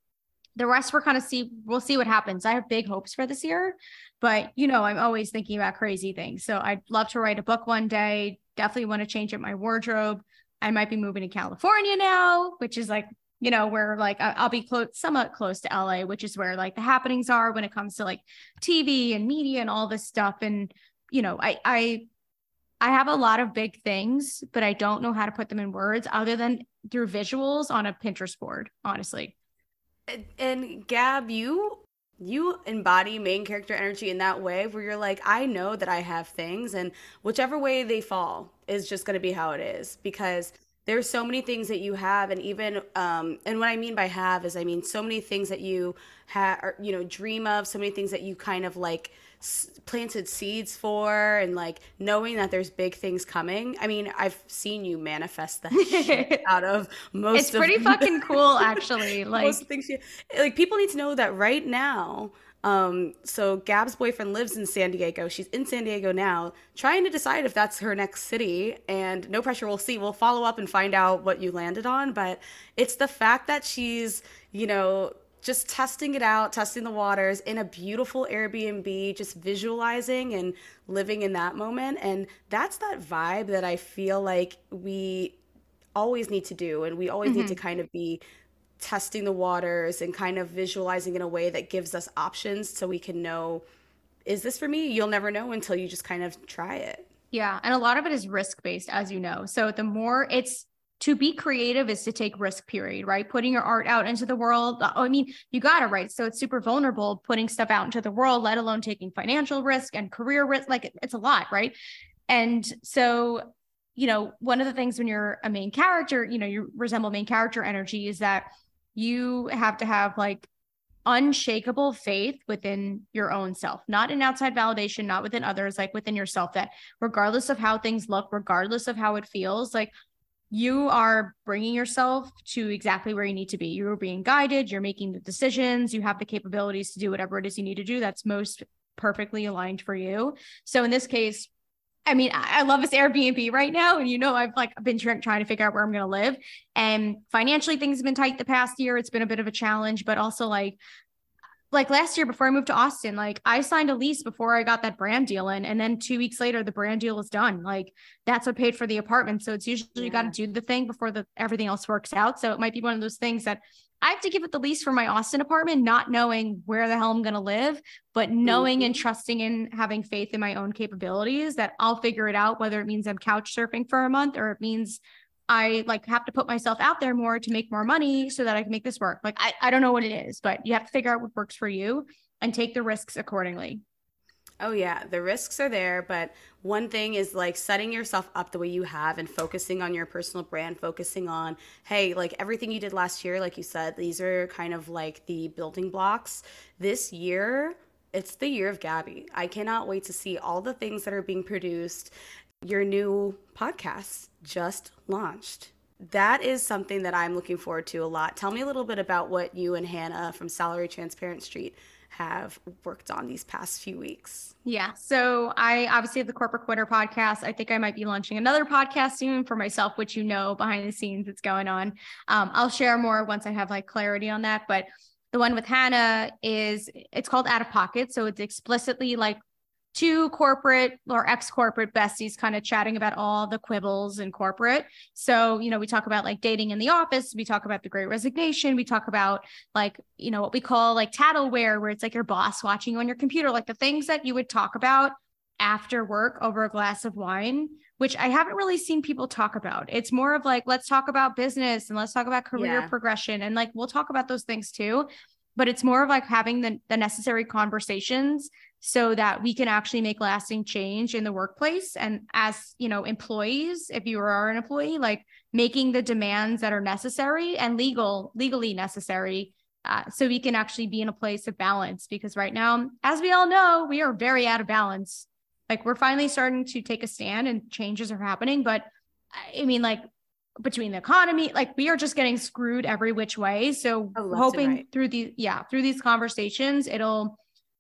the rest we're kind of see we'll see what happens. I have big hopes for this year, but you know, I'm always thinking about crazy things. So I'd love to write a book one day. Definitely want to change up my wardrobe. I might be moving to California now, which is like you know, where like I'll be close, somewhat close to LA, which is where like the happenings are when it comes to like TV and media and all this stuff. And you know, I I I have a lot of big things, but I don't know how to put them in words other than through visuals on a Pinterest board, honestly. And, Gab, you you embody main character energy in that way where you're like, I know that I have things and whichever way they fall is just going to be how it is because there's so many things that you have and even um and what I mean by have is I mean so many things that you have you know dream of, so many things that you kind of like planted seeds for and like knowing that there's big things coming. I mean, I've seen you manifest that shit out of most It's pretty fucking cool actually. Like most things you, like people need to know that right now um, so Gab's boyfriend lives in San Diego. She's in San Diego now, trying to decide if that's her next city. And no pressure, we'll see. We'll follow up and find out what you landed on. But it's the fact that she's, you know, just testing it out, testing the waters in a beautiful Airbnb, just visualizing and living in that moment. And that's that vibe that I feel like we always need to do. And we always mm-hmm. need to mm-hmm. kind of be testing the waters and kind of visualizing in a way that gives us options so we can know is this for me? You'll never know until you just kind of try it. Yeah. And a lot of it is risk based, as you know. So the more it's to be creative is to take risk period right? Putting your art out into the world uh, i mean you gotta right? So it's super vulnerable putting stuff out into the world let alone taking financial risk and career risk like it's a lot right? And so you know one of the things when you're a main character you know you resemble main character energy is that you have to have like unshakable faith within your own self, not in outside validation, not within others, like within yourself, that regardless of how things look, regardless of how it feels, like you are bringing yourself to exactly where you need to be. You're being guided, you're making the decisions, you have the capabilities to do whatever it is you need to do that's most perfectly aligned for you. So in this case, I mean, I love this Airbnb right now. And you know, I've like been trying to figure out where I'm going to live. And financially, things have been tight the past year. It's been a bit of a challenge, but also like like last year before I moved to Austin, like I signed a lease before I got that brand deal in. And then two weeks later, the brand deal was done. Like that's what paid for the apartment. So it's usually yeah. you got to do the thing before the everything else works out. So it might be one of those things that I have to give it the lease for my Austin apartment, not knowing where the hell I'm going to live, but knowing mm-hmm. and trusting and having faith in my own capabilities that I'll figure it out, whether it means I'm couch surfing for a month or it means I like have to put myself out there more to make more money so that I can make this work. Like I, I don't know what it is, but you have to figure out what works for you and take the risks accordingly. Oh yeah, the risks are there, but one thing is like setting yourself up the way you have and focusing on your personal brand, focusing on, hey, like everything you did last year, like you said, these are kind of like the building blocks. This year, it's the year of Gabby. I cannot wait to see all the things that are being produced your new podcast just launched. That is something that I'm looking forward to a lot. Tell me a little bit about what you and Hannah from Salary Transparent Street have worked on these past few weeks. Yeah. So I obviously have the Corporate Quitter podcast. I think I might be launching another podcast soon for myself, which you know behind the scenes it's going on. Um, I'll share more once I have like clarity on that. But the one with Hannah is it's called Out of Pocket. So it's explicitly like two corporate or ex corporate besties kind of chatting about all the quibbles in corporate. So, you know, we talk about like dating in the office, we talk about the great resignation, we talk about like, you know, what we call like tattleware, where it's like your boss watching you on your computer, like the things that you would talk about after work over a glass of wine, which I haven't really seen people talk about. It's more of like, let's talk about business and let's talk about career yeah. progression. And like, we'll talk about those things too. But it's more of like having the, the necessary conversations so that we can actually make lasting change in the workplace. And as you know employees if you are an employee like making the demands that are necessary and legal legally necessary uh, so we can actually be in a place of balance. Because right now as we all know we are very out of balance. Like we're finally starting to take a stand and changes are happening. But i mean like between the economy like we are just getting screwed every which way. So oh, hoping right. through the yeah through these conversations it'll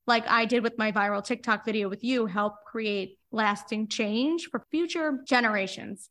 like I did with my viral TikTok video with you, help create lasting change for future generations.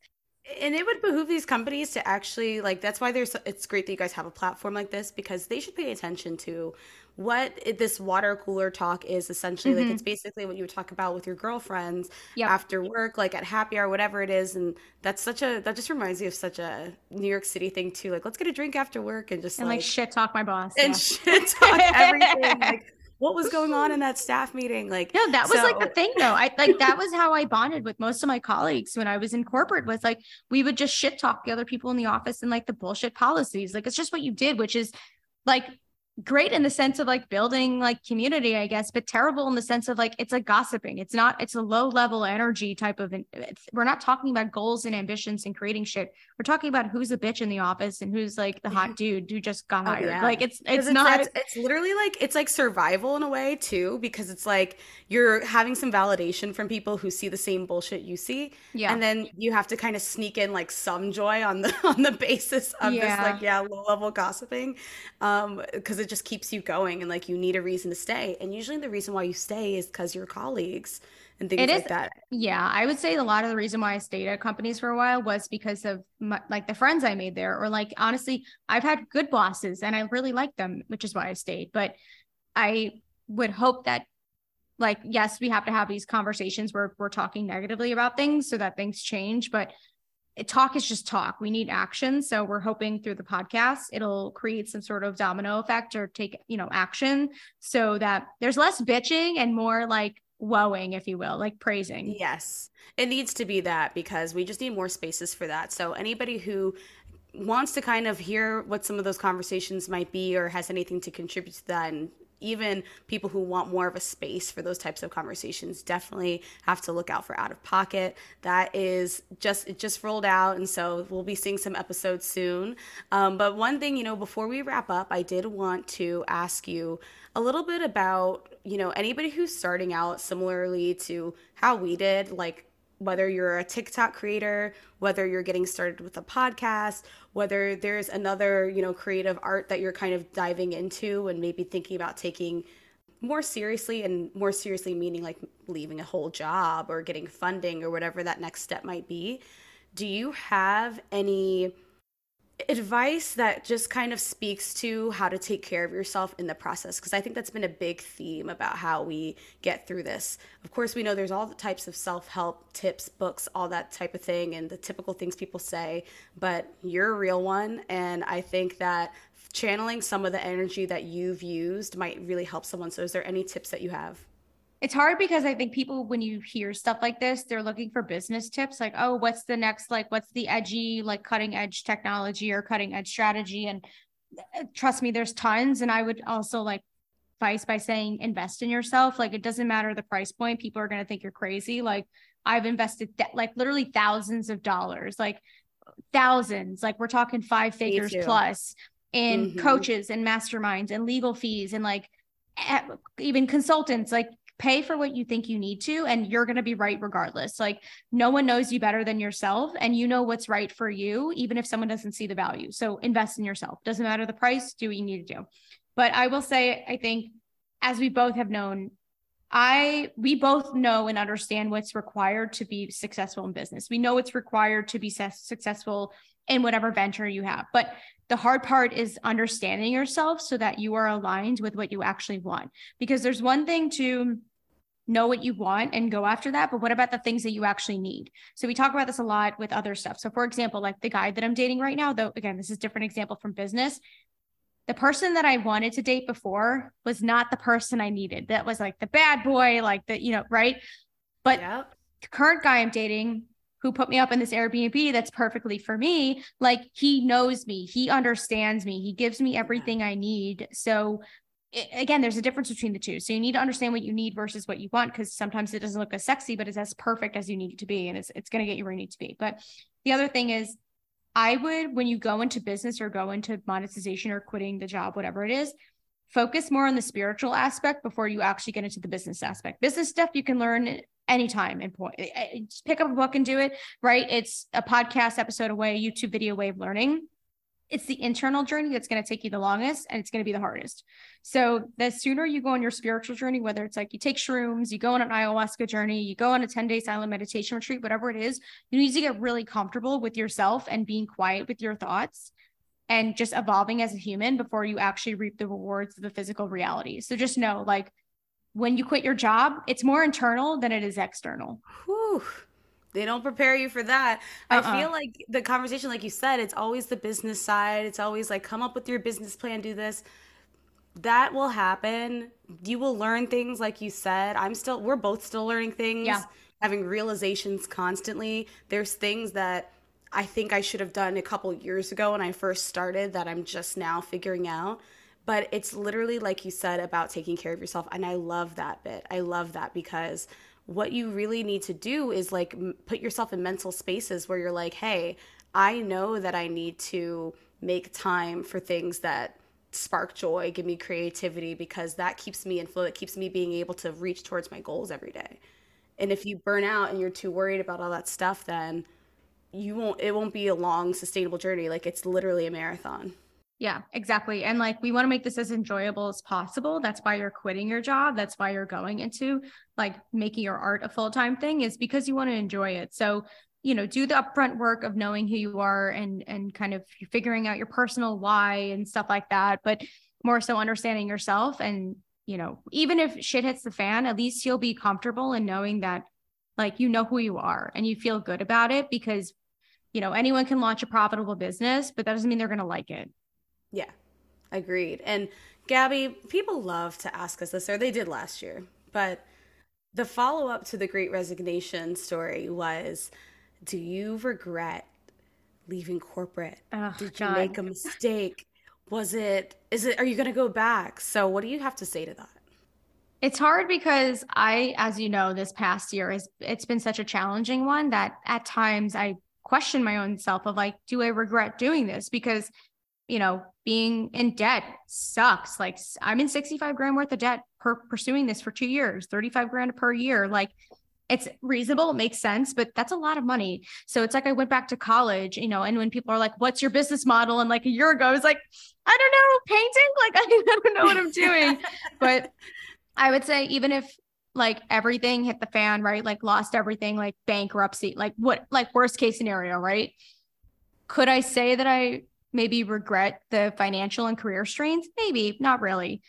And it would behoove these companies to actually like that's why there's it's great that you guys have a platform like this because they should pay attention to what this water cooler talk is essentially mm-hmm. like it's basically what you would talk about with your girlfriends yep. after work like at happy hour whatever it is and that's such a that just reminds me of such a new york city thing too like let's get a drink after work and just and like, like shit talk my boss and yeah. shit talk everything like what was going on in that staff meeting? Like no that was so- like the thing though. I like that was how i bonded with most of my colleagues when i was in corporate was like we would just shit talk the other people in the office and like the bullshit policies. Like it's just what you did which is like great in the sense of like building like community, I guess, but terrible in the sense of like it's like gossiping. It's not, it's a low level energy type of, we're not talking about goals and ambitions and creating shit. We're talking about who's a bitch in the office and who's like the hot dude who just got oh, hired. Yeah. Like it's, it's, it's not, it's, it's literally like, it's like survival in a way too, because it's like you're having some validation from people who see the same bullshit you see. Yeah. And then you have to kind of sneak in like some joy on the, on the basis of yeah. this like, yeah, low level gossiping. Um, cause it just keeps you going and like you need a reason to stay. And usually the reason why you stay is because your colleagues and things it like is, that. Yeah, I would say a lot of the reason why I stayed at companies for a while was because of my, like the friends I made there, or like honestly, I've had good bosses and I really like them, which is why I stayed. But I would hope that like yes we have to have these conversations where we're talking negatively about things so that things change but talk is just talk. We need action. So we're hoping through the podcast, it'll create some sort of domino effect or take, you know, action so that there's less bitching and more like wowing, if you will, like praising. Yes. It needs to be that because we just need more spaces for that. So anybody who wants to kind of hear what some of those conversations might be or has anything to contribute to that and even people who want more of a space for those types of conversations definitely have to look out for out of pocket. That is just it just rolled out and so we'll be seeing some episodes soon. Um, but one thing you know before we wrap up i did want to ask you a little bit about you know anybody who's starting out similarly to how we did like whether you're a TikTok creator, whether you're getting started with a podcast, whether there's another, you know, creative art that you're kind of diving into and maybe thinking about taking more seriously and more seriously meaning like leaving a whole job or getting funding or whatever that next step might be. Do you have any advice that just kind of speaks to how to take care of yourself in the process because i think that's been a big theme about how we get through this. Of course we know there's all the types of self-help tips books all that type of thing and the typical things people say but you're a real one and i think that channeling some of the energy that you've used might really help someone. So is there any tips that you have it's hard because I think people, when you hear stuff like this, they're looking for business tips like, oh, what's the next, like, what's the edgy, like cutting edge technology or cutting edge strategy? And uh, trust me, there's tons. And I would also like advice by saying invest in yourself. Like, it doesn't matter the price point, people are going to think you're crazy. Like, I've invested th- like literally thousands of dollars, like thousands, like we're talking five figures plus in mm-hmm. coaches and masterminds and legal fees and like even consultants like pay for what you think you need to and you're going to be right regardless like no one knows you better than yourself and you know what's right for you even if someone doesn't see the value so invest in yourself doesn't matter the price do what you need to do but i will say i think as we both have known I we both know and understand what's required to be successful in business. We know it's required to be successful in whatever venture you have. But the hard part is understanding yourself so that you are aligned with what you actually want. Because there's one thing to know what you want and go after that, but what about the things that you actually need? So we talk about this a lot with other stuff. So for example, like the guy that I'm dating right now, though again, this is different example from business. The person that I wanted to date before was not the person I needed. That was like the bad boy, like the, you know, right? But yep. the current guy I'm dating who put me up in this Airbnb that's perfectly for me, like he knows me, he understands me, he gives me everything I need. So it, again, there's a difference between the two. So you need to understand what you need versus what you want because sometimes it doesn't look as sexy, but it's as perfect as you need it to be, and it's it's going to get you where you need to be. But the other thing is, I would when you go into business or go into monetization or quitting the job, whatever it is, focus more on the spiritual aspect before you actually get into the business aspect. Business stuff you can learn anytime and point eh, eh, just pick up a book and do it right? It's a podcast episode away youtube video way of learning. It's the internal journey that's going to take you the longest and it's going to be the hardest. So the sooner you go on your spiritual journey whether it's like you take shrooms you go on an ayahuasca journey you go on a 10 day silent meditation retreat whatever it is you need to get really comfortable with yourself and being quiet with your thoughts and just evolving as a human before you actually reap the rewards of the physical reality. So just know like when you quit your job, it's more internal than it is external. Whew. They don't prepare you for that. Uh-uh. I feel like the conversation, like you said, it's always the business side. It's always like, come up with your business plan, do this. That will happen. You will learn things, like you said. I'm still, we're both still learning things, yeah. having realizations constantly. There's things that I think I should have done a couple years ago when I first started that I'm just now figuring out but it's literally like you said about taking care of yourself and i love that bit. I love that because what you really need to do is like m- put yourself in mental spaces where you're like hey i know that i need to make time for things that spark joy give me creativity because that keeps me in flow. It keeps me being able to reach towards my goals every day. And if you burn out and you're too worried about all that stuff then you won't it won't be a long sustainable journey. Like it's literally a marathon yeah, exactly. And like we want to make this as enjoyable as possible. That's why you're quitting your job. That's why you're going into like making your art a full-time thing is because you want to enjoy it. So, you know, do the upfront work of knowing who you are and and kind of figuring out your personal why and stuff like that, but more so understanding yourself and, you know, even if shit hits the fan, at least you'll be comfortable in knowing that like you know who you are and you feel good about it because you know, anyone can launch a profitable business, but that doesn't mean they're going to like it. Yeah, agreed. And Gabby, people love to ask us this, or they did last year, but the follow up to the great resignation story was Do you regret leaving corporate? Oh, did you God. make a mistake? Was it, is it, are you going to go back? So, what do you have to say to that? It's hard because I, as you know, this past year is it's been such a challenging one that at times I question my own self of like, do I regret doing this? Because you know, being in debt sucks. Like I'm in 65 grand worth of debt per pursuing this for two years, 35 grand per year. Like it's reasonable, it makes sense, but that's a lot of money. So it's like I went back to college, you know, and when people are like, what's your business model? And like a year ago, I was like, I don't know, painting, like I don't know what I'm doing. but I would say even if like everything hit the fan, right? Like lost everything, like bankruptcy, like what like worst case scenario, right? Could I say that I maybe regret the financial and career strains? Maybe, not really.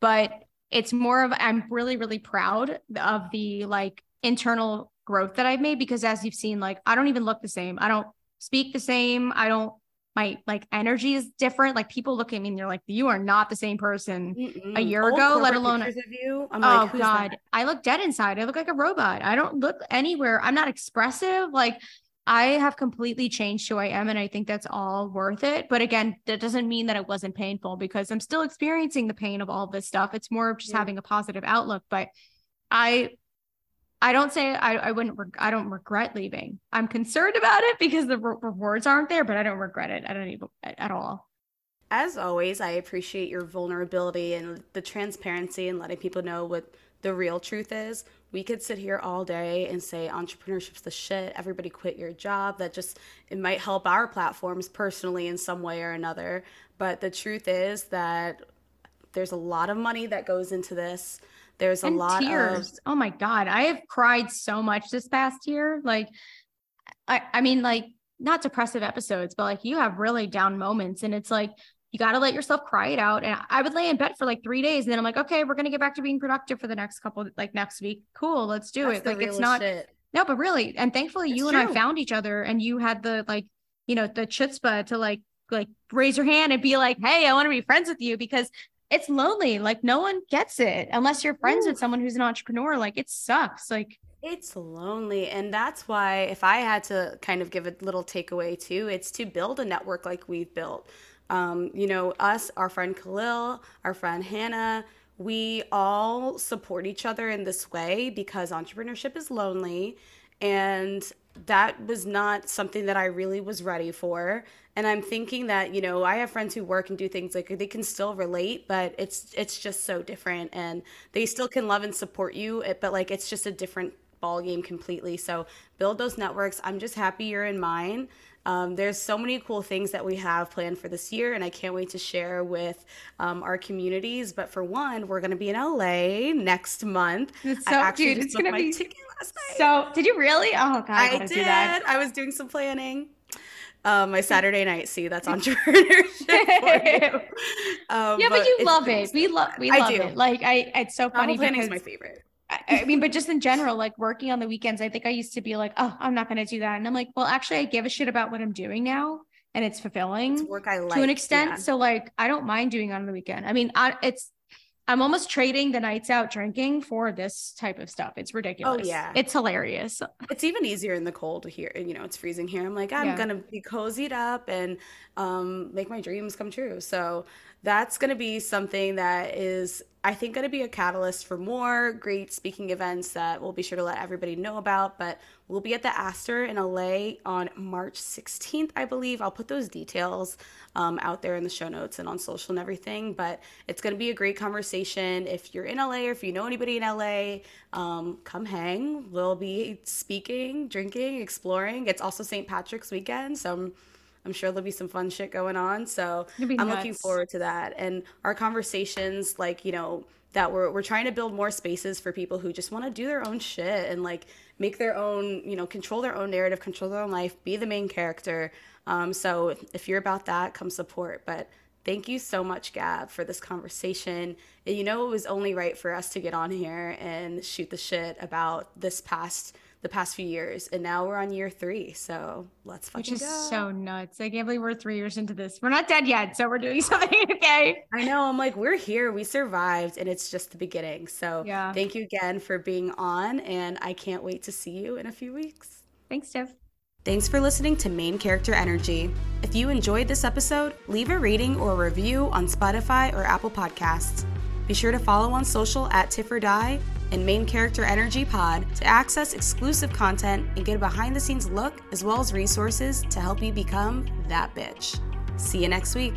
But it's more of I'm really, really proud of the like internal growth that I've made because as you've seen, like I don't even look the same. I don't speak the same. I don't my like energy is different. Like people look at me and they're like, you are not the same person Mm-mm. a year Old ago, let alone of you. I'm oh like, God. That? I look dead inside. I look like a robot. I don't look anywhere. I'm not expressive. Like I have completely changed who I am. And I think that's all worth it. But again, that doesn't mean that it wasn't painful because I'm still experiencing the pain of all this stuff. It's more of just yeah. having a positive outlook. But I, I don't say I, I wouldn't, I don't regret leaving. I'm concerned about it because the re- rewards aren't there, but I don't regret it. I don't even at all. As always, I appreciate your vulnerability and the transparency and letting people know what the real truth is we could sit here all day and say entrepreneurship's the shit everybody quit your job that just it might help our platforms personally in some way or another. But the truth is that there's a lot of money that goes into this. There's and a lot tears. of oh my god i have cried so much this past year. Like i i mean like not depressive episodes but like you have really down moments. And it's like you got to let yourself cry it out. And I would lay in bed for like three days. And then I'm like, okay, we're going to get back to being productive for the next couple, like next week. Cool. Let's do That's it. Like it's not, shit. no, but really. And thankfully it's you true. and I found each other and you had the, like, you know, the chutzpah to like, like raise your hand and be like, Hey, I want to be friends with you because it's lonely. Like no one gets it unless you're friends Ooh. with someone who's an entrepreneur. Like it sucks. Like it's lonely. And that's why if I had to kind of give a little takeaway too, it's to build a network like we've built um, you know, us, our friend Khalil, our friend Hannah, we all support each other in this way because entrepreneurship is lonely. And that was not something that I really was ready for. And I'm thinking that, you know, I have friends who work and do things like they can still relate, but it's it's just so different and they still can love and support you, but like it's just a different ball game completely. So build those networks. I'm just happy you're in mine. Um, there's so many cool things that we have planned for this year, and I can't wait to share with um, our communities. But for one, we're going to be in LA next month. It's so, dude, it's going to be So, did you really? Oh God, I, I did. I was doing some planning. Um, my Saturday night. See, that's entrepreneurship. Um, yeah, but, but you love it. We love we love it. Like I, it's so funny. Planning is my favorite. I mean, but just in general, like working on the weekends, I think I used to be like, oh, I'm not going to do that. And I'm like, well, actually, I give a shit about what I'm doing now. And it's fulfilling it's work I like to an extent. Yeah. So, like, I don't mind doing on the weekend. I mean, I, it's, I'm almost trading the nights out drinking for this type of stuff. It's ridiculous. Oh yeah. It's hilarious. It's even easier in the cold here. You know, it's freezing here. I'm like, I'm Yeah. gonna be cozied up and um, make my dreams come true. So that's gonna be something that is, I think, gonna be a catalyst for more great speaking events that we'll be sure to let everybody know about. But we'll be at the Aster in LA on March 16th, I believe. I'll put those details um, out there in the show notes and on social and everything. But it's going to be a great conversation. If you're in LA or if you know anybody in LA, um, come hang. We'll be speaking, drinking, exploring. It's also St. Patrick's weekend, so I'm, I'm sure there'll be some fun shit going on. So I'm looking forward to that. And our conversations, like, you know, that we're we're trying to build more spaces for people who just want to do their own shit and like make their own, you know, control their own narrative, control their own life, be the main character. Um, so if, if you're about that, come support. But thank you so much, Gab, for this conversation. And you know, it was only right for us to get on here and shoot the shit about this past the past few years, and now we're on year three. So let's Which fucking is go. so nuts. I can't believe we're three years into this. We're not dead yet, so we're doing something okay. I know. I'm like, we're here. We survived, and it's just the beginning. So Yeah. thank you again for being on, and I can't wait to see you in a few weeks. Thanks, Tiff. Thanks for listening to Main Character Energy. If you enjoyed this episode, leave a rating or review on Spotify or Apple Podcasts. Be sure to follow on social at Tiff or Die and Main Character Energy Pod to access exclusive content and get a behind the scenes look as well as resources to help you become that bitch. See you next week.